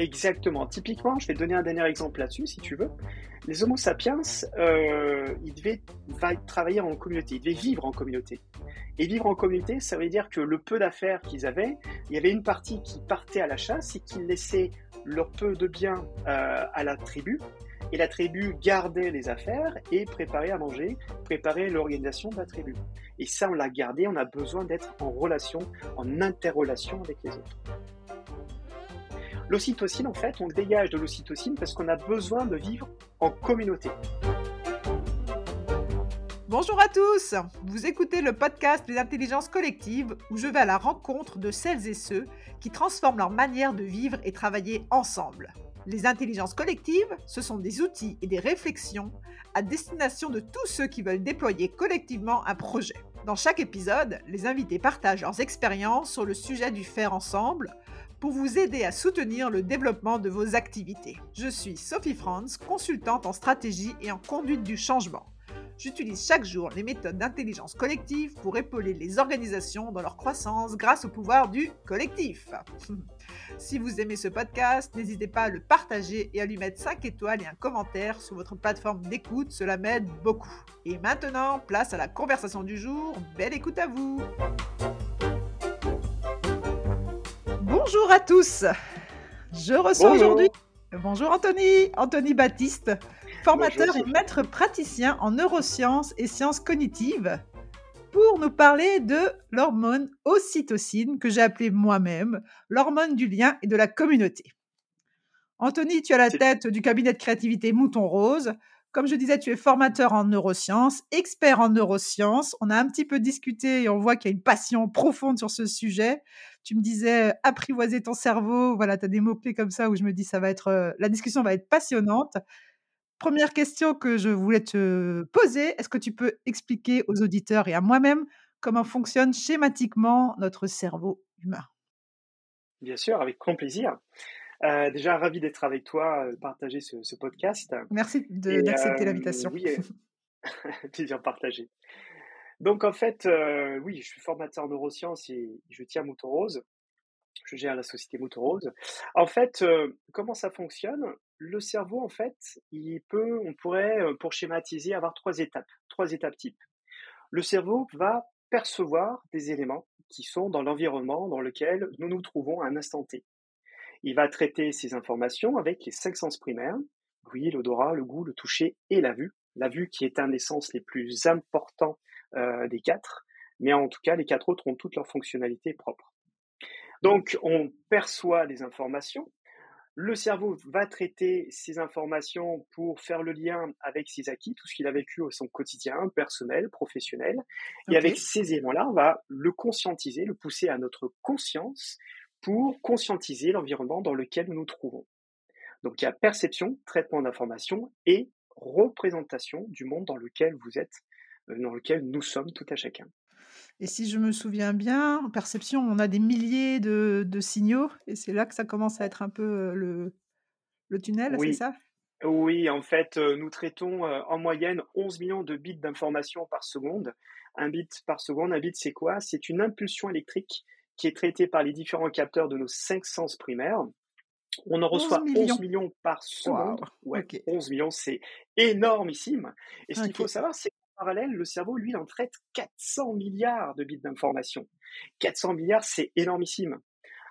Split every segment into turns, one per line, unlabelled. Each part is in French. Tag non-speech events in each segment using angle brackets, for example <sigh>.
Exactement. Typiquement, je vais donner un dernier exemple là-dessus, si tu veux. Les Homo sapiens, euh, ils devaient travailler en communauté, ils devaient vivre en communauté. Et vivre en communauté, ça veut dire que le peu d'affaires qu'ils avaient, il y avait une partie qui partait à la chasse et qui laissait leur peu de biens euh, à la tribu. Et la tribu gardait les affaires et préparait à manger, préparait l'organisation de la tribu. Et ça, on l'a gardé, on a besoin d'être en relation, en interrelation avec les autres. L'ocytocine, en fait, on dégage de l'ocytocine parce qu'on a besoin de vivre en communauté.
Bonjour à tous, vous écoutez le podcast des intelligences collectives où je vais à la rencontre de celles et ceux qui transforment leur manière de vivre et travailler ensemble. Les intelligences collectives, ce sont des outils et des réflexions à destination de tous ceux qui veulent déployer collectivement un projet. Dans chaque épisode, les invités partagent leurs expériences sur le sujet du faire ensemble pour vous aider à soutenir le développement de vos activités. Je suis Sophie Franz, consultante en stratégie et en conduite du changement. J'utilise chaque jour les méthodes d'intelligence collective pour épauler les organisations dans leur croissance grâce au pouvoir du collectif. <laughs> si vous aimez ce podcast, n'hésitez pas à le partager et à lui mettre 5 étoiles et un commentaire sur votre plateforme d'écoute, cela m'aide beaucoup. Et maintenant, place à la conversation du jour. Belle écoute à vous! Bonjour à tous. Je reçois aujourd'hui. Bonjour Anthony, Anthony Baptiste, formateur et maître praticien en neurosciences et sciences cognitives, pour nous parler de l'hormone ocytocine que j'ai appelée moi-même l'hormone du lien et de la communauté. Anthony, tu as la tête du cabinet de créativité Mouton Rose. Comme je disais, tu es formateur en neurosciences, expert en neurosciences. On a un petit peu discuté et on voit qu'il y a une passion profonde sur ce sujet tu me disais apprivoiser ton cerveau. Voilà, tu as des mots-clés comme ça où je me dis ça va être la discussion va être passionnante. Première question que je voulais te poser, est-ce que tu peux expliquer aux auditeurs et à moi-même comment fonctionne schématiquement notre cerveau humain?
Bien sûr, avec grand plaisir. déjà, ravi d'être avec toi, partager ce, podcast.
Merci d'accepter l'invitation.
Oui, <laughs> <laughs> plaisir partagé. Donc en fait, euh, oui, je suis formateur en neurosciences et je tiens Mouton Rose. Je gère la société Mouton Rose. En fait, euh, comment ça fonctionne? Le cerveau, en fait, il peut, on pourrait, euh, pour schématiser, avoir trois étapes, trois étapes types. Le cerveau va percevoir des éléments qui sont dans l'environnement dans lequel nous nous trouvons à un instant T. Il va traiter ces informations avec les cinq sens primaires, bruit, l'odorat, le goût, le toucher et la vue. La vue qui est un des sens les plus importants des quatre, mais en tout cas, les quatre autres ont toutes leurs fonctionnalités propres. Donc, on perçoit des informations. Le cerveau va traiter ces informations pour faire le lien avec ses acquis, tout ce qu'il a vécu au son quotidien, personnel, professionnel. Et avec ces éléments-là, on va le conscientiser, le pousser à notre conscience pour conscientiser l'environnement dans lequel nous nous trouvons. Donc il y a perception, traitement d'information et représentation du monde dans lequel vous êtes euh, dans lequel nous sommes tout à chacun.
Et si je me souviens bien, en perception, on a des milliers de, signaux, et c'est là que ça commence à être un peu euh, le, le tunnel, c'est ça?
Oui, en fait, euh, nous traitons en moyenne 11 millions de bits d'informations par seconde. Un bit par seconde, un bit, c'est quoi? C'est une impulsion électrique qui est traitée par les différents capteurs de nos cinq sens primaires. On en reçoit 11 millions, par seconde. Ouais, 11 millions, c'est énormissime. Et ce qu'il faut savoir, c'est parallèle, le cerveau, lui, en traite 400 milliards de bits d'information. 400 milliards, c'est énormissime.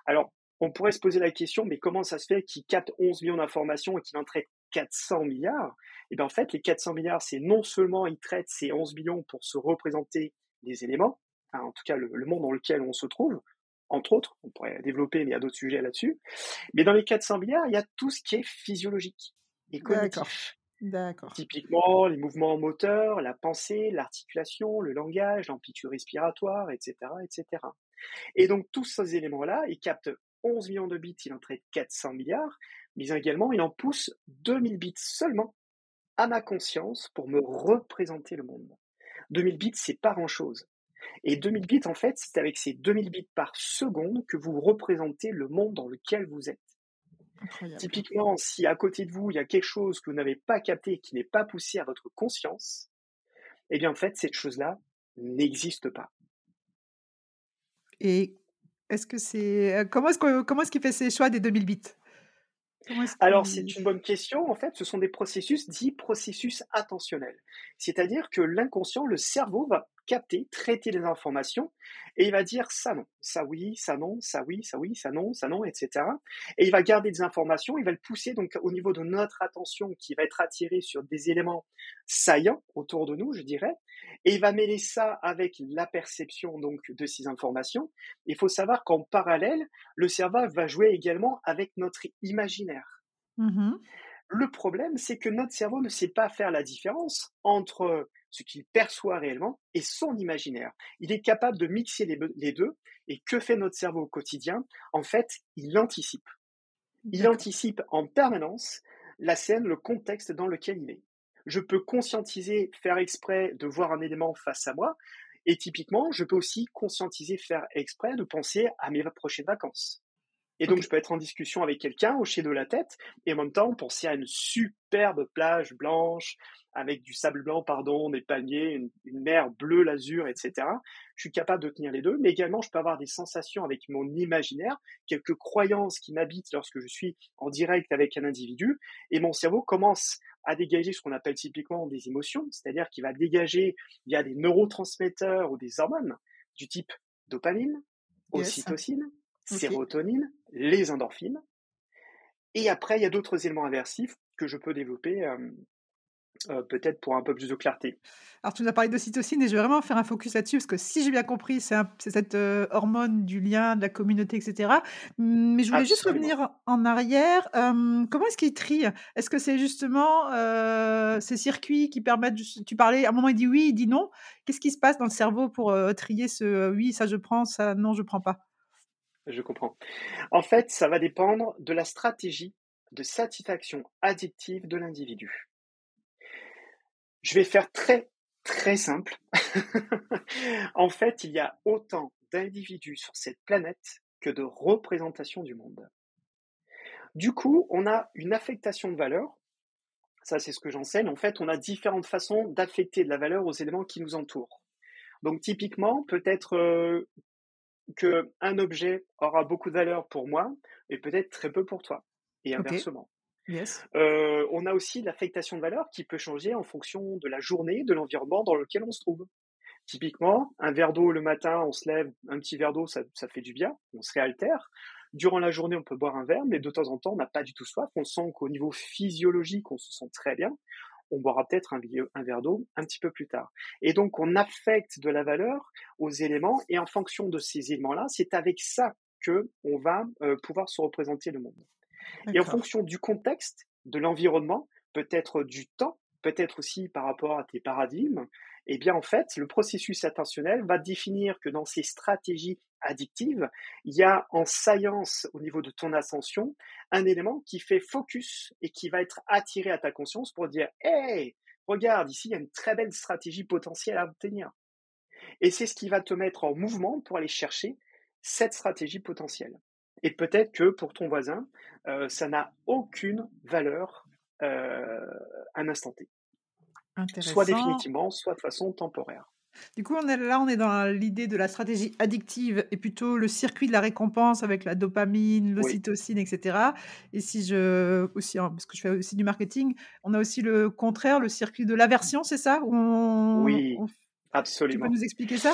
Alors, on pourrait se poser la question, mais comment ça se fait qu'il capte 11 millions d'informations et qu'il en traite 400 milliards? Eh bien, en fait, les 400 milliards, c'est non seulement il traite ces 11 millions pour se représenter les éléments, en tout cas le, monde dans lequel on se trouve, entre autres, on pourrait développer, mais il y a d'autres sujets là-dessus. Mais dans les 400 milliards, il y a tout ce qui est physiologique et cognitif. Typiquement, les mouvements moteurs, la pensée, l'articulation, le langage, l'amplitude respiratoire, etc., etc. Et donc, tous ces éléments-là, ils captent 11 millions de bits, il en traite 400 milliards, mais également, il en pousse 2000 bits seulement à ma conscience pour me représenter le monde. 2000 bits, c'est pas grand-chose. Et 2000 bits, en fait, c'est avec ces 2000 bits par seconde que vous représentez le monde dans lequel vous êtes. Typiquement, si à côté de vous, il y a quelque chose que vous n'avez pas capté, qui n'est pas poussé à votre conscience, eh bien, en fait, cette chose-là n'existe pas.
Et est-ce que c'est. Euh, comment est-ce, comment est-ce qu'il fait ses choix des 2000 bits?
Alors, c'est une bonne question. En fait, ce sont des processus dits processus attentionnels. C'est-à-dire que l'inconscient, le cerveau, va capter, traiter les informations et il va dire ça non, ça oui, ça non, ça oui, ça oui, ça non, ça non, etc. Et il va garder des informations, il va le pousser donc au niveau de notre attention qui va être attirée sur des éléments saillants autour de nous, je dirais, et il va mêler ça avec la perception donc de ces informations. Il faut savoir qu'en parallèle, le cerveau va jouer également avec notre imaginaire. Mmh le problème, c'est que notre cerveau ne sait pas faire la différence entre ce qu'il perçoit réellement et son imaginaire. Il est capable de mixer les, deux. Et que fait notre cerveau au quotidien? En fait, il anticipe. Il anticipe en permanence la scène, le contexte dans lequel il est. Je peux conscientiser, faire exprès de voir un élément face à moi. Et typiquement, je peux aussi conscientiser, faire exprès de penser à mes prochaines vacances. Et donc, je peux être en discussion avec quelqu'un, hocher de la tête, et en même temps penser à une superbe plage blanche, avec du sable blanc, pardon, des palmiers, une, mer bleue, l'azur, etc. Je suis capable de tenir les deux, mais également, je peux avoir des sensations avec mon imaginaire, quelques croyances qui m'habitent lorsque je suis en direct avec un individu, et mon cerveau commence à dégager ce qu'on appelle typiquement des émotions, c'est-à-dire qu'il va dégager via des neurotransmetteurs ou des hormones du type dopamine, ocytocine, sérotonine, les endorphines. Et après, il y a d'autres éléments inversifs que je peux développer euh, peut-être pour un peu plus de clarté.
Alors, tu nous as parlé d'ocytocine et je vais vraiment faire un focus là-dessus parce que si j'ai bien compris, c'est cette hormone du lien, de la communauté, etc. Mais je voulais juste revenir en arrière. comment est-ce qu'il trie? Est-ce que c'est justement ces circuits qui permettent. Tu parlais, à un moment, il dit oui, il dit non. Qu'est-ce qui se passe dans le cerveau pour trier ce oui, ça je prends, ça non, je prends pas?
Je comprends. En fait, ça va dépendre de la stratégie de satisfaction addictive de l'individu. Je vais faire très, très simple. <laughs> en fait, il y a autant d'individus sur cette planète que de représentations du monde. Du coup, on a une affectation de valeur. Ça, c'est ce que j'enseigne. En fait, on a différentes façons d'affecter de la valeur aux éléments qui nous entourent. Donc, typiquement, peut-être euh, qu'un objet aura beaucoup de valeur pour moi et peut-être très peu pour toi, et inversement. Euh, on a aussi l'affectation de valeur qui peut changer en fonction de la journée, de l'environnement dans lequel on se trouve. Typiquement, un verre d'eau le matin, on se lève, un petit verre d'eau, ça, ça, fait du bien, on se réaltère. Durant la journée, on peut boire un verre, mais de temps en temps, on n'a pas du tout soif. On sent qu'au niveau physiologique, on se sent très bien on boira peut-être un, verre d'eau un petit peu plus tard. Et donc, on affecte de la valeur aux éléments, et en fonction de ces éléments-là, c'est avec ça que on va euh, pouvoir se représenter le monde. Et en fonction du contexte, de l'environnement, peut-être du temps, peut-être aussi par rapport à tes paradigmes, eh bien en fait, le processus attentionnel va définir que dans ces stratégies addictives, il y a en science au niveau de ton ascension un élément qui fait focus et qui va être attiré à ta conscience pour dire "Hey, regarde, ici il y a une très belle stratégie potentielle à obtenir." Et c'est ce qui va te mettre en mouvement pour aller chercher cette stratégie potentielle. Et peut-être que pour ton voisin, euh, ça n'a aucune valeur un instant T. Soit définitivement, soit de façon temporaire.
Du coup, on est là, on est dans l'idée de la stratégie addictive et plutôt le circuit de la récompense avec la dopamine, l'ocytocine, etc. Et si je aussi, hein, parce que je fais aussi du marketing, on a aussi le contraire, le circuit de l'aversion, c'est ça?
Oui, absolument.
Tu peux nous expliquer ça?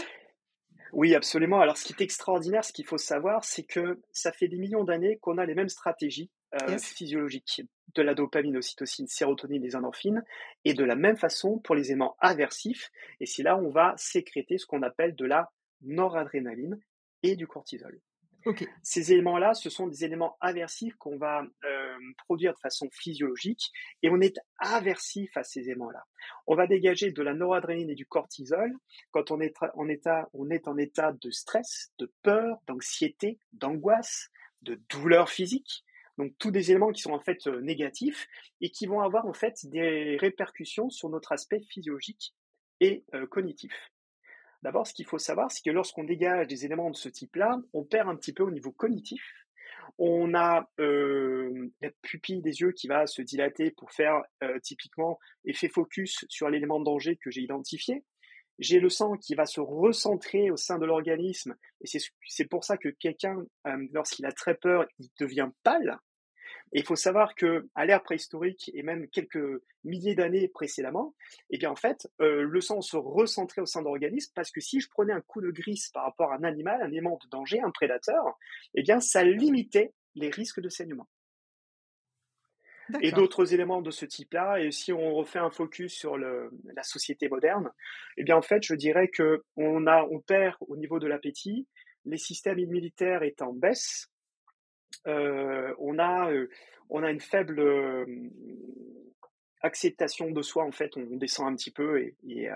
Oui, absolument. Alors, ce qui est extraordinaire, ce qu'il faut savoir, c'est que ça fait des millions d'années qu'on a les mêmes stratégies euh, physiologiques de la dopamine, ocytocine, sérotonine, les endorphines, et de la même façon pour les aimants aversifs. Et c'est là où on va sécréter ce qu'on appelle de la noradrénaline et du cortisol. Ces éléments-là, ce sont des éléments aversifs qu'on va euh, produire de façon physiologique et on est aversif à ces éléments-là. On va dégager de la noradrénaline et du cortisol quand on est, en état, on est en état de stress, de peur, d'anxiété, d'angoisse, de douleur physique. Donc tous des éléments qui sont en fait euh, négatifs et qui vont avoir en fait des répercussions sur notre aspect physiologique et euh, cognitif. D'abord, ce qu'il faut savoir, c'est que lorsqu'on dégage des éléments de ce type-là, on perd un petit peu au niveau cognitif. On a euh, la pupille des yeux qui va se dilater pour faire typiquement effet focus sur l'élément de danger que j'ai identifié. J'ai le sang qui va se recentrer au sein de l'organisme et c'est pour ça que quelqu'un, lorsqu'il a très peur, il devient pâle. Et il faut savoir que à l'ère préhistorique et même quelques milliers d'années précédemment, eh bien en fait, euh, le sang se recentrait au sein de l'organisme parce que si je prenais un coup de grisse par rapport à un animal, un élément de danger, un prédateur, eh bien ça limitait les risques de saignement. Et d'autres éléments de ce type-là, et si on refait un focus sur le, la société moderne, eh bien en fait, je dirais que on a, on perd au niveau de l'appétit, les systèmes militaires étant en baisse, on a, euh, on a une faible euh, acceptation de soi, en fait, on, descend un petit peu et,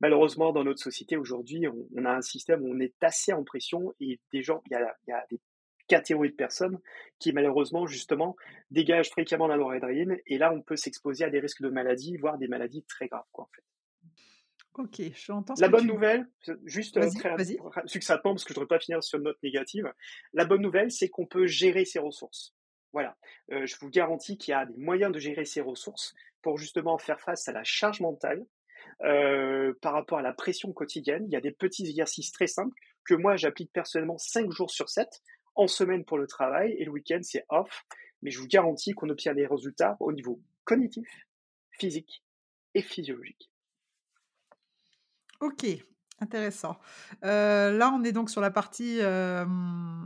malheureusement dans notre société aujourd'hui, on, a un système où on est assez en pression et des gens, il y a, y a des catégories de personnes qui malheureusement justement dégagent fréquemment la noradrénaline et là on peut s'exposer à des risques de maladie, voire des maladies très graves quoi en fait.
Ok, j'entends.
La bonne nouvelle, juste euh, très succinctement, parce que je ne voudrais pas finir sur une note négative. La bonne nouvelle, c'est qu'on peut gérer ses ressources. Voilà. Euh, je vous garantis qu'il y a des moyens de gérer ses ressources pour justement faire face à la charge mentale euh, par rapport à la pression quotidienne. Il y a des petits exercices très simples que moi j'applique personnellement 5 jours sur 7 en semaine pour le travail et le week-end c'est off. Mais je vous garantis qu'on obtient des résultats au niveau cognitif, physique et physiologique.
Ok, intéressant. Euh, là, on est donc sur la partie. Euh,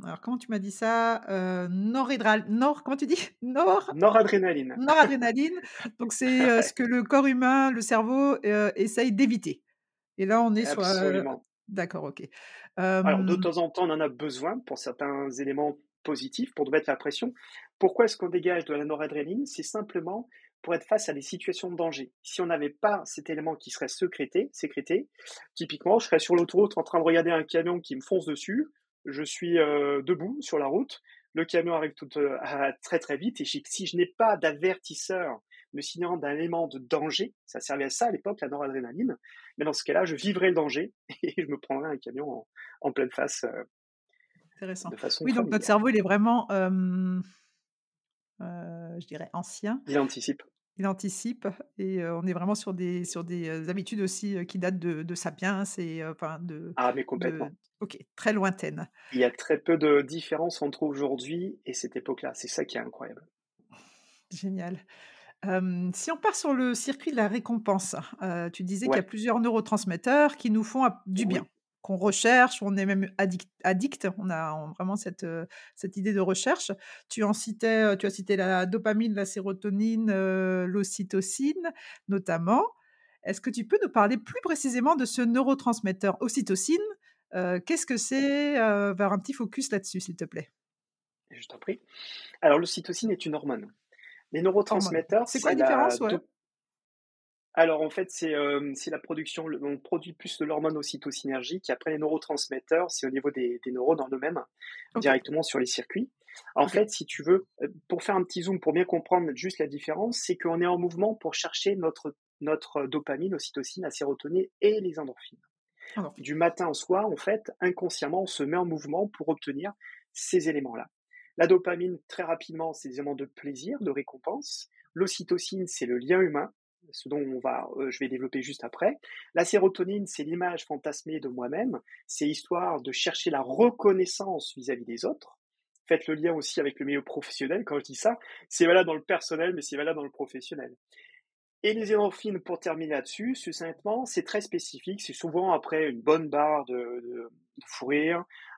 alors, comment tu m'as dit ça? Euh, Nord, comment tu dis? <laughs> Nord.
Noradrénaline.
Noradrénaline. Donc, c'est ce <laughs> que le corps humain, le cerveau, essaye d'éviter. Et là, on est sur.
Absolument.
D'accord, ok.
Alors, de temps en temps, on en a besoin pour certains éléments positifs, pour mettre la pression. Pourquoi est-ce qu'on dégage de la noradrénaline? C'est simplement pour être face à des situations de danger. Si on n'avait pas cet élément qui serait sécrété, sécrété, typiquement, je serais sur l'autoroute en train de regarder un camion qui me fonce dessus, je suis euh, debout sur la route, le camion arrive tout, euh, très très vite, et si je n'ai pas d'avertisseur me signant d'un élément de danger, ça servait à ça à l'époque, la noradrénaline, mais dans ce cas-là, je vivrais le danger <laughs> et je me prendrais un camion en, pleine face. Euh,
Intéressant. oui, donc notre cerveau, il est vraiment, je dirais, ancien.
Il anticipe
il anticipe et on est vraiment sur des, sur des habitudes aussi qui datent de, de Sapiens et enfin de.
Ah, mais complètement.
ok, très lointaines.
Il y a très peu de différence entre aujourd'hui et cette époque-là. C'est ça qui est incroyable.
Génial. si on part sur le circuit de la récompense, tu disais qu'il y a plusieurs neurotransmetteurs qui nous font du bien qu'on recherche, on est même addict, on a vraiment cette, cette idée de recherche. Tu en citais, tu as cité la dopamine, la sérotonine, l'ocytocine notamment. Est-ce que tu peux nous parler plus précisément de ce neurotransmetteur ocytocine? Qu'est-ce que c'est? Vers un petit focus là-dessus, s'il te plaît.
Je t'en prie. Alors, l'ocytocine est une hormone. Les neurotransmetteurs,
c'est quoi la différence?
Alors en fait, c'est euh, la production, on produit plus de l'hormone ocytocinergique. Après les neurotransmetteurs, c'est au niveau des, neurones en eux-mêmes, directement sur les circuits. En fait, si tu veux, euh, pour faire un petit zoom, pour bien comprendre juste la différence, c'est qu'on est en mouvement pour chercher notre, notre dopamine, ocytocine, la sérotonine et les endorphines. Du matin au soir, en fait, inconsciemment, on se met en mouvement pour obtenir ces éléments-là. La dopamine, très rapidement, c'est des éléments de plaisir, de récompense. L'ocytocine, c'est le lien humain ce dont on va, euh, je vais développer juste après. La sérotonine, c'est l'image fantasmée de moi-même, c'est histoire de chercher la reconnaissance vis-à-vis des autres. Faites le lien aussi avec le milieu professionnel, quand je dis ça, c'est valable dans le personnel, mais c'est valable dans le professionnel. Et les endorphines, pour terminer là-dessus, succinctement, c'est très spécifique, c'est souvent après une bonne barre de, de,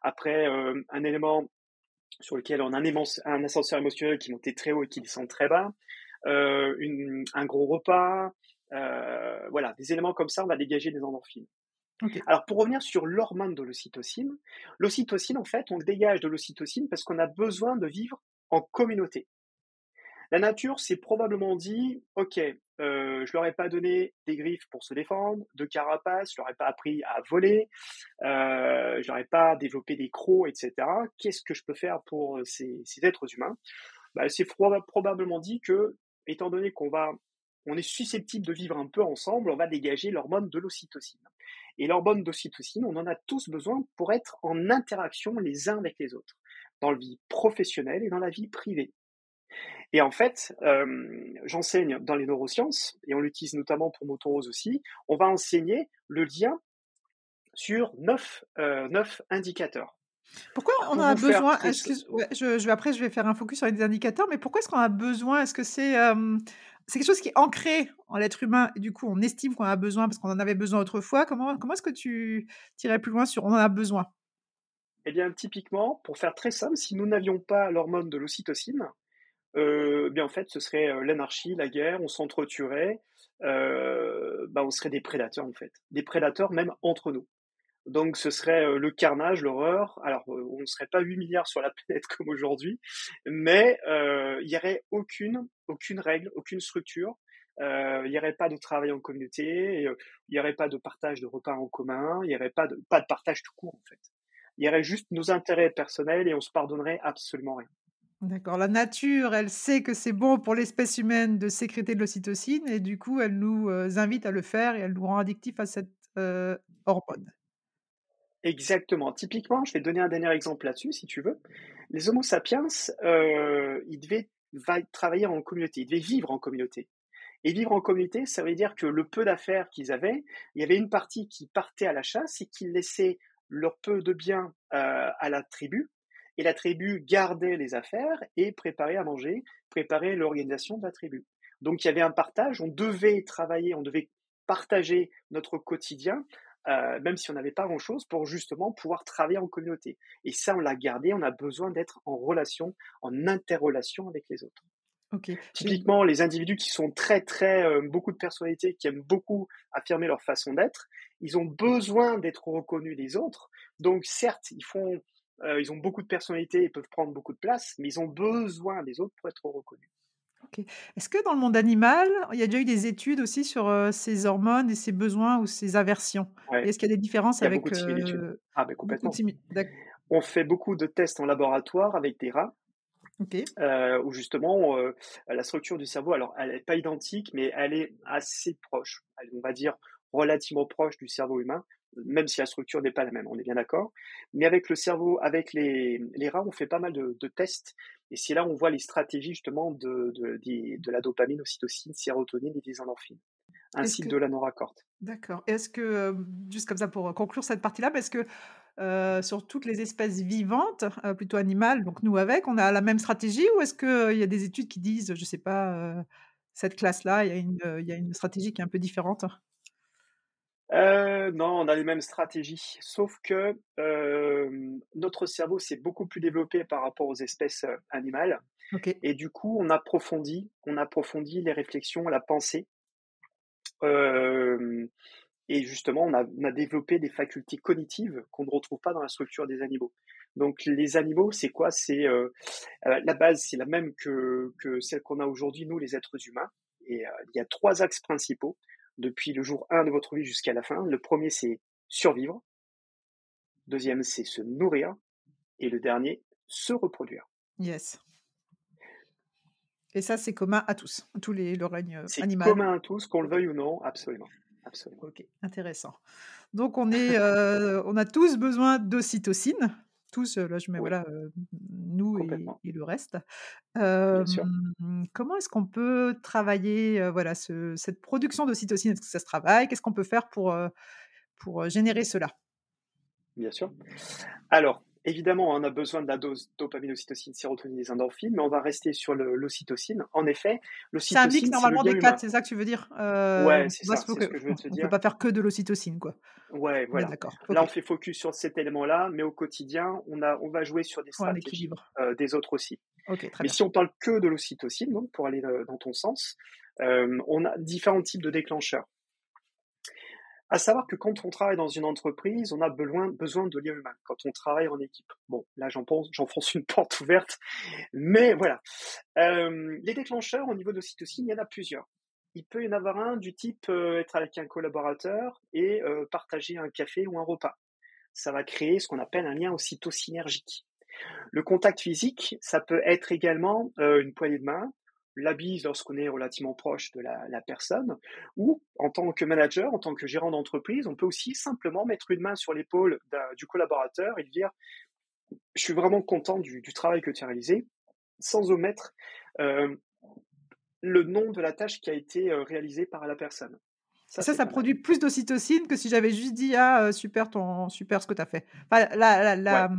après euh, un élément sur lequel on a un, un ascenseur émotionnel qui montait très haut et qui descend très bas, une, un gros repas, euh, voilà, des éléments comme ça, on va dégager des endorphines. Alors pour revenir sur l'hormone de l'ocytocine, l'ocytocine en fait, on dégage de l'ocytocine parce qu'on a besoin de vivre en communauté. La nature s'est probablement dit, ok, euh, je leur ai pas donné des griffes pour se défendre, de carapace, je leur ai pas appris à voler, euh, je leur ai pas développé des crocs, etc. Qu'est-ce que je peux faire pour ces, ces êtres humains? Bah, C'est probablement dit que étant donné qu'on va, on est susceptible de vivre un peu ensemble, on va dégager l'hormone de l'ocytocine. Et l'hormone d'ocytocine, on en a tous besoin pour être en interaction les uns avec les autres, dans la vie professionnelle et dans la vie privée. Et en fait, euh, j'enseigne dans les neurosciences, et on l'utilise notamment pour motorose aussi, on va enseigner le lien sur neuf, euh, neuf indicateurs.
Pourquoi on
Pour
a besoin
très
excuse ouais, je après je vais faire un focus sur les indicateurs, mais pourquoi est-ce qu'on a besoin? Est-ce que c'est, quelque chose qui est ancré en l'être humain et du coup on estime qu'on a besoin parce qu'on en avait besoin autrefois? Comment comment est-ce que tu tu irais plus loin sur on en a besoin?
Eh bien, typiquement, pour faire très simple, si nous n'avions pas l'hormone de l'ocytocine, heu, bien, en fait, ce serait, heu, l'anarchie, la guerre, on s'entretuerait, heu, bah, on serait des prédateurs, en fait. Des prédateurs même entre nous. Donc ce serait, heu, le carnage, l'horreur. Alors, heu, on ne serait pas 8 sur la <laughs> planète comme aujourd'hui, mais heu, il y aurait aucune aucune règle, aucune structure. Il y aurait pas de travail en communauté il y aurait pas de partage de repas en commun, il y aurait pas de pas de partage tout court, en fait. Il y aurait juste nos intérêts personnels et on se pardonnerait absolument rien.
D'accord, la nature, elle sait que c'est bon pour l'espèce humaine de sécréter de l'ocytocine et du coup elle nous, invite à le faire et elle nous rend addictifs à cette, hormone.
Exactement. Typiquement, je vais te donner un dernier exemple là-dessus, si tu veux. Les Homo sapiens, heu, ils devaient va travailler en communauté, ils devaient vivre en communauté et vivre en communauté, ça veut dire que le peu d'affaires qu'ils avaient, il y avait une partie qui partait à la chasse et qui laissait leur peu de biens, heu, à la tribu et la tribu gardait les affaires et préparait à manger, préparait l'organisation de la tribu. Donc il y avait un partage, on devait travailler, on devait partager notre quotidien euh, même si on n'avait pas grand-chose, pour justement pouvoir travailler en communauté. Et ça, on l'a gardé, on a besoin d'être en relation, en interrelation avec les autres. Typiquement, les individus qui sont très, très, euh, beaucoup de personnalités, qui aiment beaucoup affirmer leur façon d'être, ils ont besoin d'être reconnus des autres. Donc, certes, ils font, euh, ils ont beaucoup de personnalités, ils peuvent prendre beaucoup de place, mais ils ont besoin des autres pour être reconnus.
Est-ce que dans le monde animal, il y a déjà eu des études aussi sur, ces hormones et ces besoins ou ces aversions?
Ouais,
est-ce qu'il y a des différences
il y a beaucoup
avec,
de similitudes. Ah, ben complètement. On fait beaucoup de tests en laboratoire avec des rats où justement, la structure du cerveau, alors elle est pas identique, mais elle est assez proche. On va dire relativement proche du cerveau humain, même si la structure n'est pas la même, on est bien d'accord. Mais avec le cerveau, avec les les rats, on fait pas mal de de tests et c'est là où on voit les stratégies justement de de de la dopamine, ocytocine, sérotonine et des endorphines, ainsi que de la noracorte.
d'accord. Est-ce que, hem, juste comme ça pour, conclure cette partie-là, parce que, heu, sur toutes les espèces vivantes, plutôt animales, donc nous avec, on a la même stratégie ou est-ce qu'il y a des études qui disent, je sais pas, cette classe-là, y il y a une stratégie qui est un peu différente?
Heu, non, on a les mêmes stratégies, sauf que, hem, notre cerveau s'est beaucoup plus développé par rapport aux espèces, heu, animales
OK.
et du coup, on approfondit on approfondit les réflexions, la pensée, hem et justement, on a on a développé des facultés cognitives qu'on ne retrouve pas dans la structure des animaux. Donc les animaux, c'est quoi? C'est, heu, la base, c'est la même que que celle qu'on a aujourd'hui, nous, les êtres humains et il y a 3 axes principaux depuis le jour 1 de votre vie jusqu'à la fin. Le premier, c'est survivre, Deuxième, c'est se nourrir et le dernier, se reproduire.
Yes. Et ça, c'est commun à tous, tous les le règne,
C'est
animal.
commun à tous, qu'on le veuille ou non, absolument, absolument.
OK, intéressant. Donc on est, heu, on a tous besoin d'ocytocine, tous, là je mets
Oui,
voilà, nous et le reste. Hem, comment est-ce qu'on peut travailler, voilà ce cette production d'ocytocine? Est-ce que ça se travaille? Qu'est-ce qu'on peut faire pour, pour, générer cela?
Bien sûr. Alors, évidemment, on a besoin de la dose dopamine, ocytocine, sérotonine, des endorphines, mais on va rester sur l'ocytocine. En effet, l'ocytocine, c'est le
normalement des 4,
humain.
c'est ça que tu veux dire? Heu,
Ouais, c'est ça, ce que je veux te
on peut
dire.
pas faire que de l'ocytocine quoi.
Ouais, voilà.
d'accord,
Là, on fait focus sur cet élément-là, mais au quotidien, on a on va jouer sur des stratégies, heu, des autres aussi.
OK, très
Mais
bien.
si on parle que de l'ocytocine, donc pour aller, heu, dans ton sens, hem, on a différents types de déclencheurs. À savoir que quand on travaille dans une entreprise, on a besoin de liens humains, quand on travaille en équipe. Bon, là, j'enfonce une <laughs> porte ouverte, mais voilà. Hem, les déclencheurs au niveau de l'ocytocine, il y en a plusieurs. Il peut y en avoir un du type, heu, être avec un collaborateur et heu, partager un café ou un repas. Ça va créer ce qu'on appelle un lien ocytocinergique. Le contact physique, ça peut être également, une poignée de main, la bise lorsqu'on est relativement proche de la la personne ou en tant que manager, en tant que gérant d'entreprise, on peut aussi simplement mettre une main sur l'épaule du collaborateur et lui dire: «Je suis vraiment content du du travail que tu as réalisé», sans omettre, hem, le nom de la tâche qui a été, heu, réalisée par la personne.
Ça, ça, produit plus d'ocytocine que si j'avais juste dit ah super ton super ce que tu as fait. Enfin, la, la,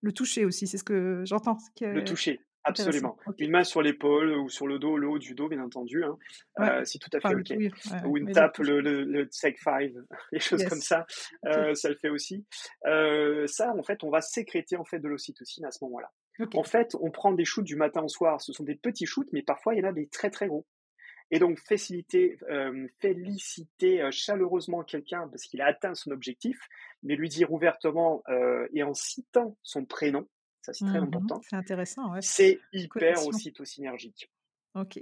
le toucher aussi, c'est ce que j'entends.
Le toucher, absolument. Une main sur l'épaule ou sur le dos, le haut du dos, bien entendu. Hein. Euh, c'est tout à fait OK. ou une tape, le, le, le Take Five, <laughs> les choses comme ça, euh, ça le fait aussi. Euh, ça, en fait, on va sécréter en fait de l'ocytocine à ce moment-là. En fait, on prend des shoots du matin au soir. Ce sont des petits shoots, mais parfois il y en a des très très gros. Et donc féliciter, féliciter chaleureusement quelqu'un parce qu'il a atteint son objectif, mais lui dire ouvertement et en citant son prénom, ça c'est très mmh important.
C'est intéressant,
C'est hyper ocytocinergique.
Ok.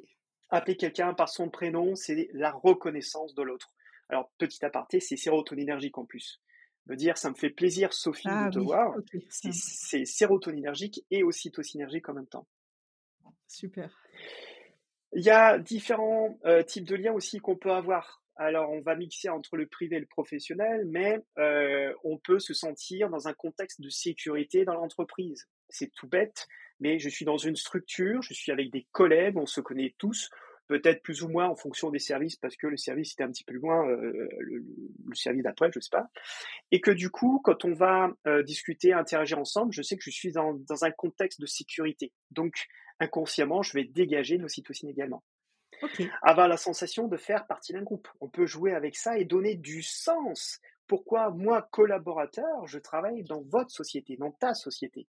Appeler quelqu'un par son prénom, c'est la reconnaissance de l'autre. Alors petit aparté, c'est sérotoninergique en plus. Me dire ça me fait plaisir Sophie de ah te voir, c'est sérotoninergique et ocytocinergique en même temps.
Super.
Il y a différents euh, types de liens aussi qu'on peut avoir. Alors, on va mixer entre le privé et le professionnel, mais euh, on peut se sentir dans un contexte de sécurité dans l'entreprise. C'est tout bête, mais je suis dans une structure, je suis avec des collègues, on se connaît tous, peut-être plus ou moins en fonction des services, parce que le service était un petit peu loin, euh, le, service d'après, je sais pas. Et que du coup, quand on va discuter, interagir ensemble, je sais que je suis dans, dans un contexte de sécurité. Donc, inconsciemment, je vais dégager nos cytocines Avoir la sensation de faire partie d'un groupe. On peut jouer avec ça et donner du sens. Pourquoi moi, collaborateur, je travaille dans votre société, dans ta société?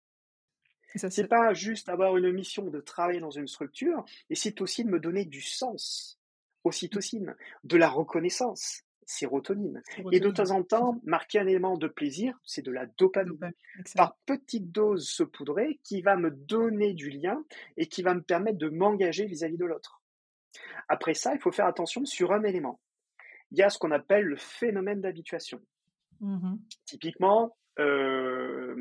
C'est pas juste avoir une mission de travailler dans une structure, et c'est aussi de me donner du sens aux cytocines, de la reconnaissance sérotonine. Et de temps en temps, marquer un élément de plaisir, c'est de la dopamine. Par petite dose saupoudrée qui va me donner du lien et qui va me permettre de m'engager vis-à-vis de l'autre. Après ça, il faut faire attention sur un élément. Il y a ce qu'on appelle le phénomène d'habituation. Mmh Typiquement, euh,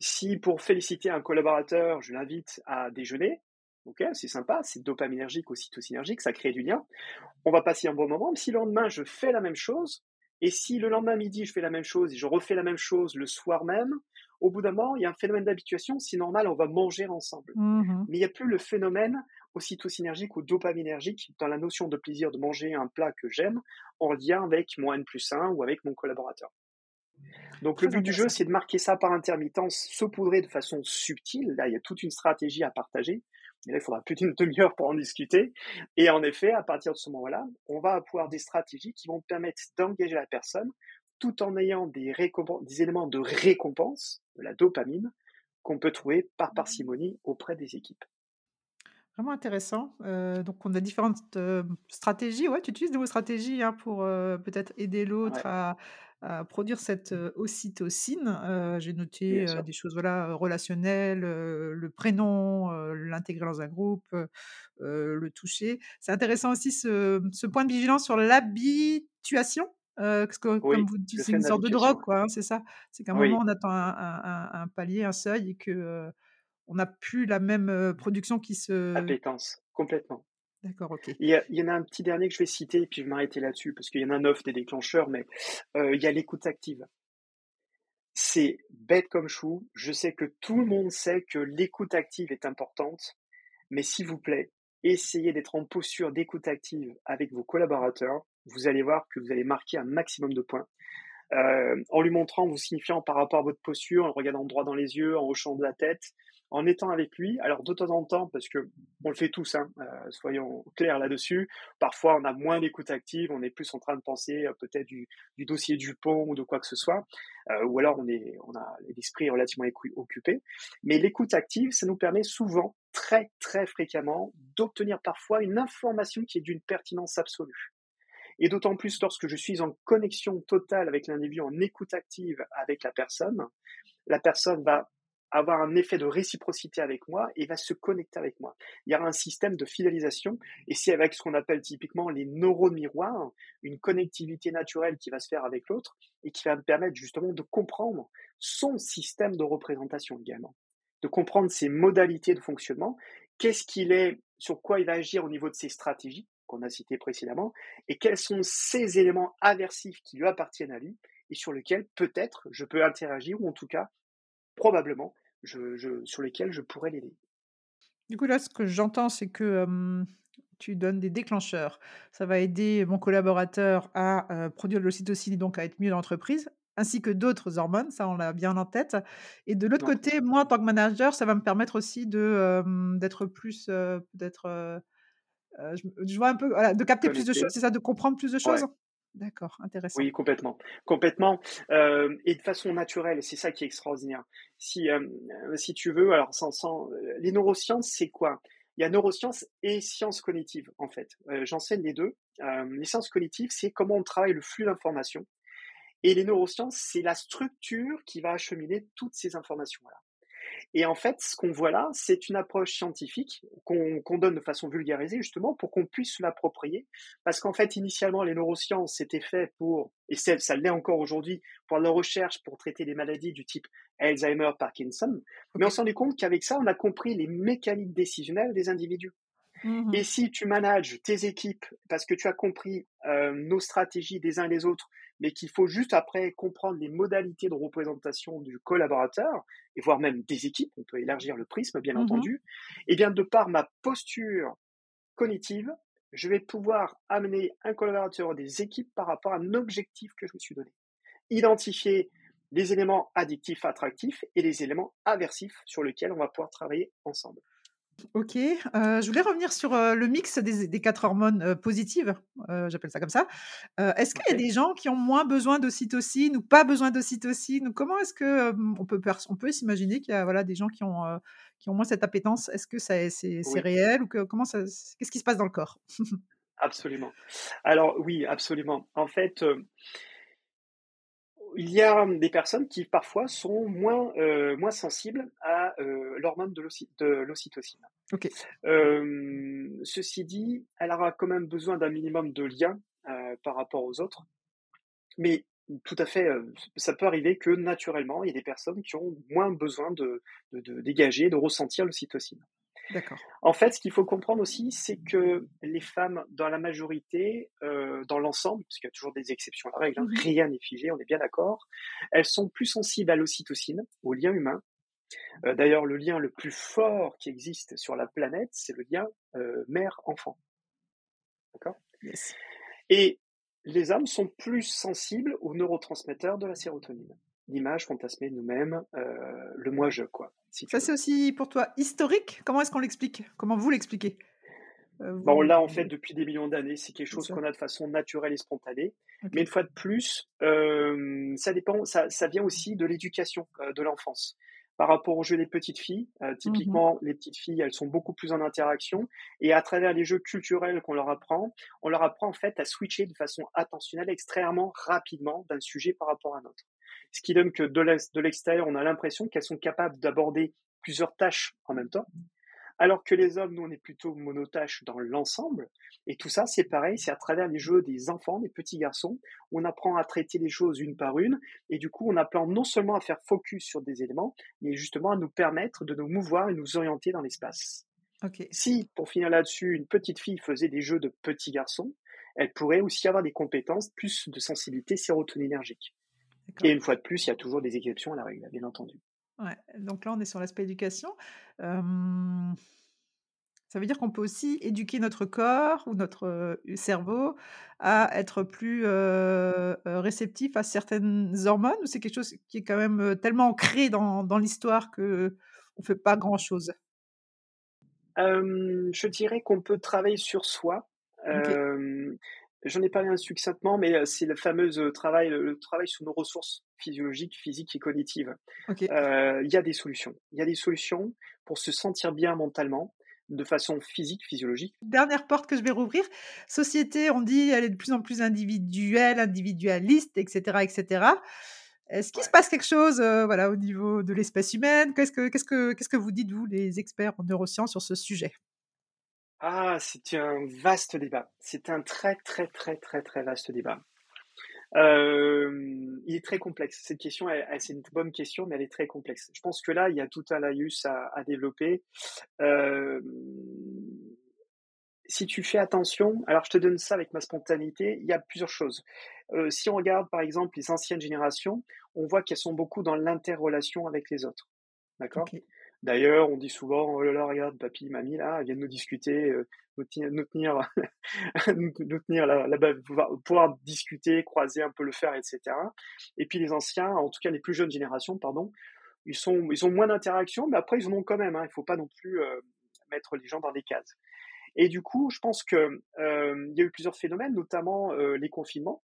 si pour féliciter un collaborateur, je l'invite à déjeuner, Ok, c'est sympa, c'est dopaminergique, ocytocinergique, ça crée du lien. On va passer un bon moment. Mais si le lendemain, je fais la même chose, et si le lendemain midi, je fais la même chose et je refais la même chose le soir même, au bout d'un moment, il y a un phénomène d'habituation. C'est normal, on va manger ensemble. Mmh Mais il n'y a plus le phénomène ocytocinergique ou dopaminergique dans la notion de plaisir de manger un plat que j'aime en lien avec mon N plus 1 ou avec mon collaborateur. Donc le but du jeu, c'est de marquer ça par intermittence, saupoudrer de façon subtile. Là, il y a toute une stratégie à partager. Et là, il faudra plus d'une demi-heure pour en discuter. Et en effet, à partir de ce moment-là, on va avoir des stratégies qui vont permettre d'engager la personne tout en ayant des, des éléments de récompense, de la dopamine, qu'on peut trouver par parcimonie auprès des équipes.
Vraiment intéressant. Euh, donc, on a différentes euh, stratégies. Ouais, tu utilises de vos stratégies hein, pour euh, peut-être aider l'autre à, produire cette ocytocine. J'ai noté des choses voilà, relationnelles, le prénom, l'intégrer dans un groupe, le toucher. C'est intéressant aussi ce, point de vigilance sur l'habituation. parce que, comme vous dites, c'est une sorte de drogue, quoi, hein, c'est ça. C'est qu'à un moment, on attend un, palier, un seuil, et que on n'a plus la même production qui se.
Appétence, complètement.
D'accord, ok.
Il y, en a un petit dernier que je vais citer, et puis je vais m'arrêter là-dessus, parce qu'il y en a neuf des déclencheurs, mais euh, il y a l'écoute active. C'est bête comme chou. Je sais que tout le monde sait que l'écoute active est importante, mais s'il vous plaît, essayez d'être en posture d'écoute active avec vos collaborateurs. Vous allez voir que vous allez marquer un maximum de points. Euh, en lui montrant, vous signifiant par rapport à votre posture, en regardant droit dans les yeux, en hochant de la tête, en étant avec lui. Alors de temps en temps, parce que on le fait tous, hein, euh, soyons clairs là-dessus. Parfois, on a moins d'écoute active, on est plus en train de penser euh, peut-être du, dossier du pont ou de quoi que ce soit, euh, ou alors on est, on a l'esprit relativement occupé. Mais l'écoute active, ça nous permet souvent, très très fréquemment, d'obtenir parfois une information qui est d'une pertinence absolue. Et d'autant plus lorsque je suis en connexion totale avec l'individu, en écoute active avec la personne, la personne va avoir un effet de réciprocité avec moi et va se connecter avec moi. Il y aura un système de fidélisation et c'est avec ce qu'on appelle typiquement les neurones miroirs, une connectivité naturelle qui va se faire avec l'autre et qui va me permettre justement de comprendre son système de représentation également, de comprendre ses modalités de fonctionnement, qu'est-ce qu'il est, sur quoi il va agir au niveau de ses stratégies qu'on a citées précédemment et quels sont ces éléments aversifs qui lui appartiennent à lui et sur lesquels peut-être je peux interagir ou en tout cas probablement je, sur lesquels je pourrais l'aider.
Du coup, là, ce que j'entends, c'est que tu donnes des déclencheurs. Ça va aider mon collaborateur à, produire de l'ocytocine et donc à être mieux dans l'entreprise, ainsi que d'autres hormones, ça on l'a bien en tête et de l'autre côté, moi en tant que manager, ça va me permettre aussi de, d'être plus, d'être, heu, je vois un peu, voilà, de capter plus de choses, c'est ça? De comprendre plus de
Ouais.
choses? D'accord, intéressant.
Oui, complètement. Complètement, hem et de façon naturelle, c'est ça qui est extraordinaire. Si, heu, si tu veux, alors sans sans, heu, les neurosciences, c'est quoi? Il y a neurosciences et sciences cognitives, en fait. J'enseigne les 2. Hem, les sciences cognitives, c'est comment on travaille le flux d'informations et les neurosciences, c'est la structure qui va acheminer toutes ces informations-là. Et en fait, ce qu'on voit là, c'est une approche scientifique qu'on donne de façon vulgarisée justement pour qu'on puisse se l'approprier. Parce qu'en fait, initialement, les neurosciences, c'était fait pour, et ça l'est encore aujourd'hui, pour la recherche pour traiter des maladies du type Alzheimer, Parkinson. Mais on s'est rendu compte qu'avec ça, on a compris les mécaniques décisionnelles des individus.
Mmh
Et si tu manages tes équipes parce que tu as compris euh, nos stratégies des uns et des autres, mais qu'il faut juste après comprendre les modalités de représentation du collaborateur, et voire même des équipes, on peut élargir le prisme bien
Mmh
entendu, et bien de par ma posture cognitive, je vais pouvoir amener un collaborateur des équipes par rapport à un objectif que je me suis donné. Identifier les éléments addictifs, attractifs et les éléments aversifs sur lesquels on va pouvoir travailler ensemble.
OK, heu, je voulais revenir sur, heu, le mix des des 4 hormones, heu, positives, j'appelle ça comme ça. Est-ce qu'il y a des gens qui ont moins besoin d'ocytocine ou pas besoin d'ocytocine? Ou comment est-ce que, on peut on peut s'imaginer qu'il y a, voilà, des gens qui ont, qui ont moins cette appétence? Est-ce que ça c'est
Oui,
réel ou que comment ça qu'est-ce qui se passe dans le corps?
absolument. Alors oui, absolument. En fait, il y a des personnes qui parfois sont moins, heu, moins sensibles à, heu, l'hormone de l'ocy de l'ocytocine. Hem, ceci dit, elle aura quand même besoin d'un minimum de lien, par rapport aux autres. Mais tout à fait, ça peut arriver que naturellement, il y ait des personnes qui ont moins besoin de de de dégager, de ressentir l'ocytocine. En fait, ce qu'il faut comprendre aussi, c'est que les femmes, dans la majorité, heu, dans l'ensemble, parce qu'il y a toujours des exceptions à la règle, hein,
Mmh
rien n'est figé, on est bien d'accord. Elles sont plus sensibles à l'ocytocine, au lien humain. Heu, d'ailleurs, le lien le plus fort qui existe sur la planète, c'est le lien, heu, mère-enfant, d'accord?
Yes.
Et les hommes sont plus sensibles aux neurotransmetteurs de la sérotonine. L'image fantasmée de nous-mêmes, heu, le moi-je, quoi, si
Ça, c'est aussi pour toi historique? Comment est-ce qu'on l'explique? Comment vous l'expliquez?
On
vous
l'a en fait depuis des millions d'années, c'est quelque chose qu'on a de façon naturelle et spontanée. Mais une fois de plus, hem, ça dépend, ça ça vient aussi de l'éducation, heu, de l'enfance. Par rapport aux jeux des petites filles, heu,
Mmh
typiquement, les petites filles, elles sont beaucoup plus en interaction. Et à travers les jeux culturels qu'on leur apprend, on leur apprend en fait à switcher de façon attentionnelle extrêmement rapidement d'un sujet par rapport à un autre. Ce qui donne que de l'extérieur, on a l'impression qu'elles sont capables d'aborder plusieurs tâches en même temps alors que les hommes, nous, on est plutôt monotâches dans l'ensemble. Et tout ça, c'est pareil, c'est à travers les jeux des enfants, des petits garçons, on apprend à traiter les choses une par une. Et du coup, on apprend non seulement à faire focus sur des éléments, mais justement à nous permettre de nous mouvoir et nous orienter dans l'espace. Si, pour finir là-dessus, une petite fille faisait des jeux de petits garçons, elle pourrait aussi avoir des compétences plus de sensibilité sérotoninergique. Et une fois de plus, il y a toujours des exceptions à la règle, bien entendu.
Ouais, donc là, on est sur l'aspect éducation. Ça veut dire qu'on peut aussi éduquer notre corps ou notre, cerveau à être plus, réceptif à certaines hormones ou c'est quelque chose qui est quand même, tellement ancré dans dans l'histoire qu'on fait pas grand-chose?
Je dirais qu'on peut travailler sur soi. J'en ai parlé, hein, succinctement, mais, heu, c'est le fameux, heu, travail, le travail sur nos ressources physiologiques, physiques et cognitives. Heu, il y a des solutions. Il y a des solutions pour se sentir bien mentalement, de façon physique, physiologique.
Dernière porte que je vais rouvrir. Société, on dit, elle est de plus en plus individuelle, individualiste et cetera et cetera. Est-ce qu'il se passe quelque chose, voilà, au niveau de l'espèce humaine? Qu'est-ce que qu'est-ce que qu'est-ce que vous dites, vous, les experts en neurosciences, sur ce sujet?
Ah, c'est un vaste débat. C'est un très, très, très, très, très vaste débat. Hem, il est très complexe. Cette question, c'est une bonne question, mais elle est très complexe. Je pense que là, il y a tout un laïus à développer. Hem Si tu fais attention, alors je te donne ça avec ma spontanéité, il y a plusieurs choses. Heu, si on regarde par exemple les anciennes générations, on voit qu'elles sont beaucoup dans l'interrelation avec les autres, d'accord? D'ailleurs, on dit souvent, oh là là, regarde, papy, mamie, là, viennent nous discuter, euh, nous tenir, <laughs> nous tenir, là, là pouvoir, discuter, croiser un peu le fer, etc. Et puis les anciens, en tout cas les plus jeunes générations, pardon, ils sont, ils ont moins d'interaction, mais après ils en ont quand même. Hein, il faut pas non plus euh, mettre les gens dans des cases. Et du coup, je pense que euh, y a eu plusieurs phénomènes, notamment euh, les confinements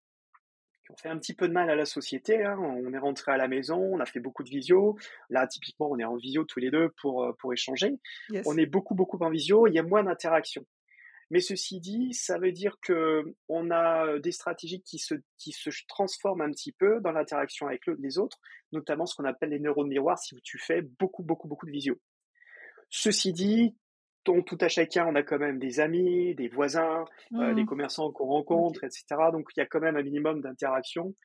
qui ont fait un petit peu de mal à la société. Hein. On est rentré à la maison, on a fait beaucoup de visio. Là, typiquement, on est en visio tous les deux pour, euh, pour échanger. On est beaucoup, beaucoup en visio. Il y a moins d'interaction. Mais ceci dit, ça veut dire que on a des stratégies qui se, qui se transforment un petit peu dans l'interaction avec les autres, notamment ce qu'on appelle les neurones miroirs si tu fais beaucoup, beaucoup, beaucoup de visio. Ceci dit, tout à chacun, on a quand même des amis, des voisins, euh, des mmh. commerçants qu'on rencontre, etc. Donc il y a quand même un minimum d'interaction.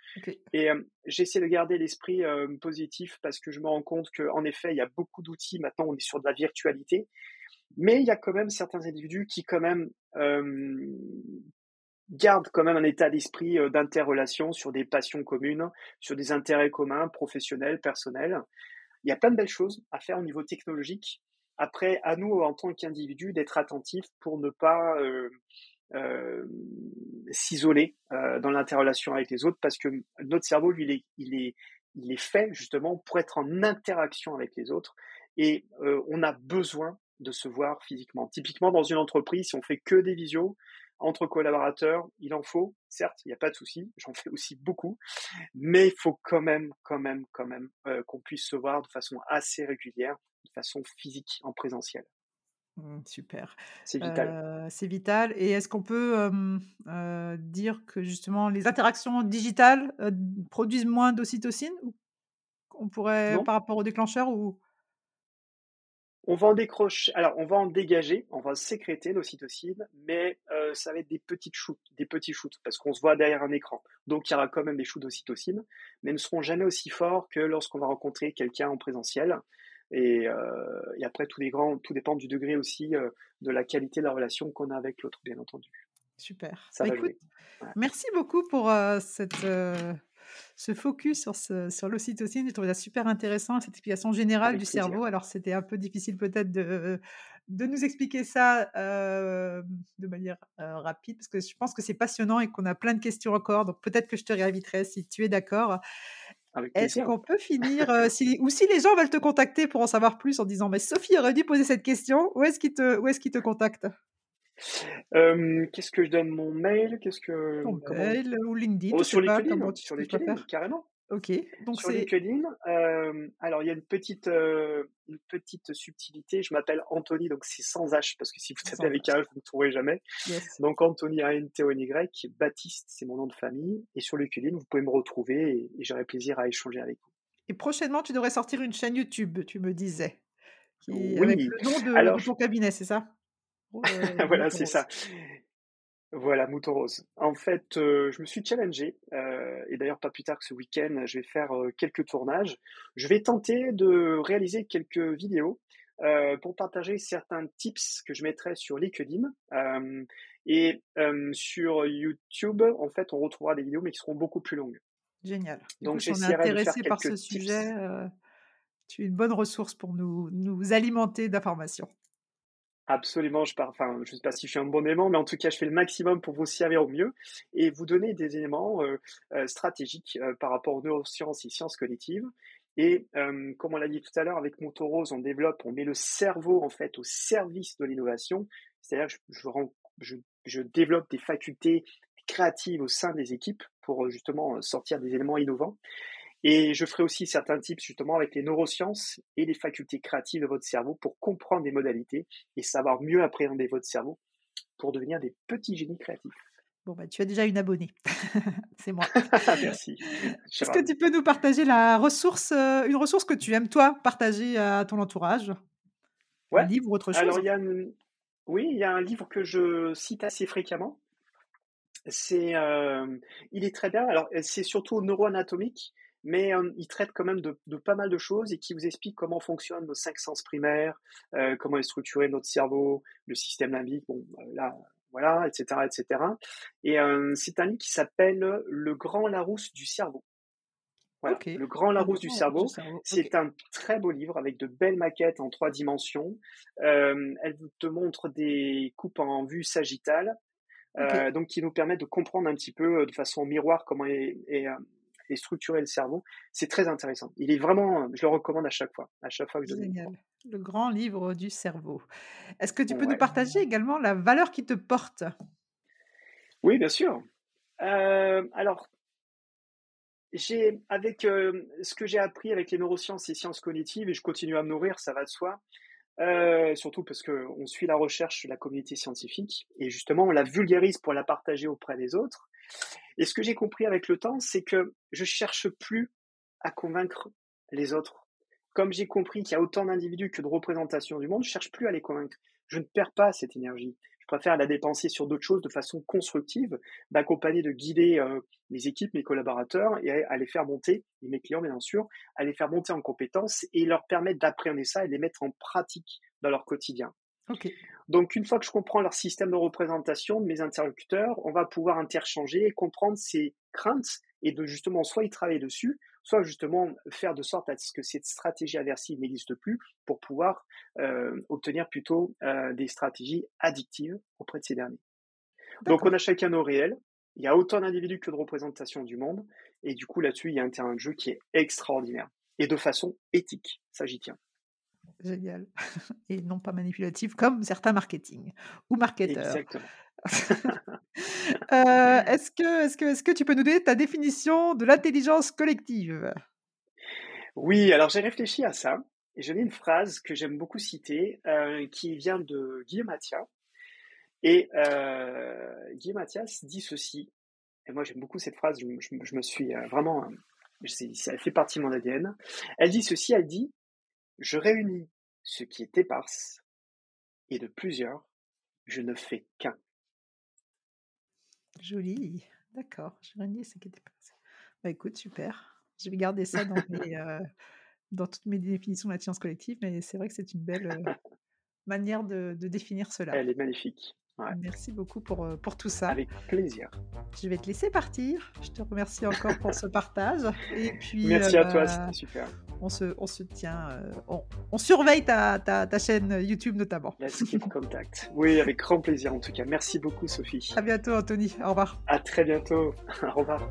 Et euh, j'essaie de garder l'esprit euh, positif parce que je me rends compte qu'en effet, il y a beaucoup d'outils. Maintenant, on est sur de la virtualité. Mais il y a quand même certains individus qui quand même gardent quand même un état d'esprit d'interrelation sur des passions communes, sur des intérêts communs, professionnels, personnels. Il y a plein de belles choses à faire au niveau technologique après, à nous, en tant qu'individus, d'être attentifs pour ne pas euh, euh, s'isoler euh, dans l'interrelation avec les autres, parce que notre cerveau, lui, il est, il est, fait justement pour être en interaction avec les autres, et on a besoin de se voir physiquement. Typiquement, dans une entreprise, si on fait que des visios, entre collaborateurs, il en faut, certes, il n'y a pas de souci, j'en fais aussi beaucoup, mais il faut quand même, quand même, quand même qu'on puisse se voir de façon assez régulière de façon physique, en présentiel.
Mmh, super.
C'est vital.
c'est vital. Et est-ce qu'on peut dire que justement les interactions digitales produisent moins d'ocytocine On pourrait, par rapport au déclencheur ou?
On va en décrocher, alors on va en dégager, on va sécréter l'ocytocine, mais ça va être des petites shoots, des petits shoots, parce qu'on se voit derrière un écran. Donc il y aura quand même des shoots d'ocytocine, mais ne seront jamais aussi forts que lorsqu'on va rencontrer quelqu'un en présentiel. Et, euh, et, après, tout, les grands, tout dépend du degré aussi euh, de la qualité de la relation qu'on a avec l'autre, bien entendu.
Super. Ça bah, écoute, Merci beaucoup pour euh, cette, ce focus sur, ce, sur l'ocytocine. J'ai trouvé ça super intéressant, cette explication générale du cerveau. Alors, c'était un peu difficile peut-être de, de nous expliquer ça de manière rapide, parce que je pense que c'est passionnant et qu'on a plein de questions encore. Donc, peut-être que je te réinviterai si tu es d'accord. Est-ce qu'on peut finir, si, ou si les gens veulent te contacter pour en savoir plus en disant mais Sophie aurait dû poser cette question, où est-ce qu'ils te, où est-ce qu'ils te contactent?
Qu'est-ce que je donne mon mail? Qu'est-ce que
Ton mail ou LinkedIn
oh, Sur LinkedIn, sur LinkedIn, carrément.
Ok.
Donc Sur LinkedIn, euh, alors il y a une petite, euh, une petite subtilité. Je m'appelle Anthony, donc c'est sans H, parce que si vous tapez avec H, vous ne trouverez jamais. Donc Anthony A-N-T-O-N-Y, Baptiste, c'est mon nom de famille. Et sur LinkedIn, vous pouvez me retrouver et, j'aurai plaisir à échanger avec vous.
Et prochainement, tu devrais sortir une chaîne YouTube, tu me disais. oui. Avec le nom de, alors, de ton cabinet, c'est ça? <laughs>
Voilà, c'est ça. Voilà, Mouton Rose. En fait, euh, je me suis challengé, euh, et d'ailleurs pas plus tard que ce week-end, je vais faire euh, quelques tournages. Je vais tenter de réaliser quelques vidéos pour partager certains tips que je mettrai sur LinkedIn. et sur YouTube, en fait, on retrouvera des vidéos, mais qui seront beaucoup plus longues.
Génial. Donc, j'essaierai intéressé par ce sujet. tu es une bonne ressource pour nous, nous alimenter d'informations.
Absolument, je pars, enfin, je ne sais pas si je suis un bon élément, mais en tout cas, je fais le maximum pour vous servir au mieux et vous donner des éléments euh, euh, stratégiques euh, par rapport aux neurosciences et sciences cognitives. Et comme on l'a dit tout à l'heure, avec Montorose, on développe, on met le cerveau en fait au service de l'innovation. C'est-à-dire, je, je, je, développe des facultés créatives au sein des équipes pour justement sortir des éléments innovants. Et je ferai aussi certains tips justement avec les neurosciences et les facultés créatives de votre cerveau pour comprendre des modalités et savoir mieux appréhender votre cerveau pour devenir des petits génies créatifs.
Bon, bah, tu as déjà une abonnée. <laughs> C'est moi. <laughs>
Merci.
Est-ce que tu peux nous partager la ressource, euh, une ressource que tu aimes, toi, partager à ton entourage?
Ouais.
Un livre ou autre chose?
Alors, il y a Oui, il y a un livre que je cite assez fréquemment. C'est, euh, il est très bien. Alors, c'est surtout neuroanatomique mais il traite quand même de, pas mal de choses et qui vous explique comment fonctionnent nos cinq sens primaires, comment est structuré notre cerveau, le système limbique, bon, là, voilà, etc., etc. Et c'est un livre qui s'appelle Le Grand Larousse du cerveau. Voilà. Le Grand Larousse du cerveau, c'est un très beau livre avec de belles maquettes en trois dimensions. Euh, elle te montre des coupes en vue sagittale, euh, donc qui nous permettent de comprendre un petit peu euh, de façon miroir comment est, est, est structuré le cerveau. C'est très intéressant. Il est vraiment, je le recommande à chaque fois, à chaque fois que je donne.
Génial. Le grand livre du cerveau. Est-ce que tu peux nous
Ouais.
partager également la valeur qui te porte?
Oui, bien sûr. Euh, alors, j'ai avec euh, ce que j'ai appris avec les neurosciences et sciences cognitives, et je continue à me nourrir, ça va de soi. euh, surtout parce que on suit la recherche de la communauté scientifique et justement on la vulgarise pour la partager auprès des autres. Et ce que j'ai compris avec le temps, c'est que je cherche plus à convaincre les autres. Comme j'ai compris qu'il y a autant d'individus que de représentations du monde, je cherche plus à les convaincre. Je ne perds pas cette énergie. Je préfère la dépenser sur d'autres choses de façon constructive, d'accompagner, de guider euh, mes équipes, mes collaborateurs et à les faire monter, et mes clients bien sûr, à les faire monter en compétences et leur permettre d'appréhender ça et de les mettre en pratique dans leur quotidien.
Ok.
Donc, une fois que je comprends leur système de représentation de mes interlocuteurs, on va pouvoir interchanger, comprendre ces craintes et de justement soit y travailler dessus, soit justement faire de sorte à ce que cette stratégie aversive n'existe plus pour pouvoir euh, obtenir plutôt euh, des stratégies addictives auprès de ces derniers. Donc, on a chacun nos réels. Il y a autant d'individus que de représentations du monde. Et du coup, là-dessus, il y a un terrain de jeu qui est extraordinaire. Et de façon éthique. Ça, j'y tiens.
Génial. <laughs> Et non pas manipulatif comme certains marketing ou marketeurs.
Exactement.
Heu, <laughs> <laughs> est-ce que est-ce que est-ce que tu peux nous donner ta définition de l'intelligence collective?
Oui, alors j'ai réfléchi à ça. Et j'avais une phrase que j'aime beaucoup citer, euh, qui vient de Guillaume Mathias. Et euh, Guillaume Mathias dit ceci. Et moi, j'aime beaucoup cette phrase. Je, me- je me- je me suis euh, vraiment... euh, ça fait partie de mon ADN. Elle dit ceci, elle dit, je réunis ce qui est éparse, et de plusieurs, je ne fais qu'un.
Joli, d'accord, j'ai renié ce qui était passé. Bah, écoute, super. Je vais garder ça dans mes, heu, <laughs> dans toutes mes définitions de la science collective, mais c'est vrai que c'est une belle, heu, manière de de définir cela.
Elle est magnifique. Ouais,
Merci beaucoup pour, heu, pour tout ça.
avec plaisir.
Je vais te laisser partir. Je te remercie encore pour ce partage et puis,
Merci à toi,
heu,
c'était super.
on se on se tient, on on surveille ta ta ta chaîne YouTube notamment.
Let's keep contact. Oui, avec grand plaisir en tout cas. Merci beaucoup, Sophie.
À bientôt Anthony, au revoir.
À très bientôt. <laughs> Au revoir.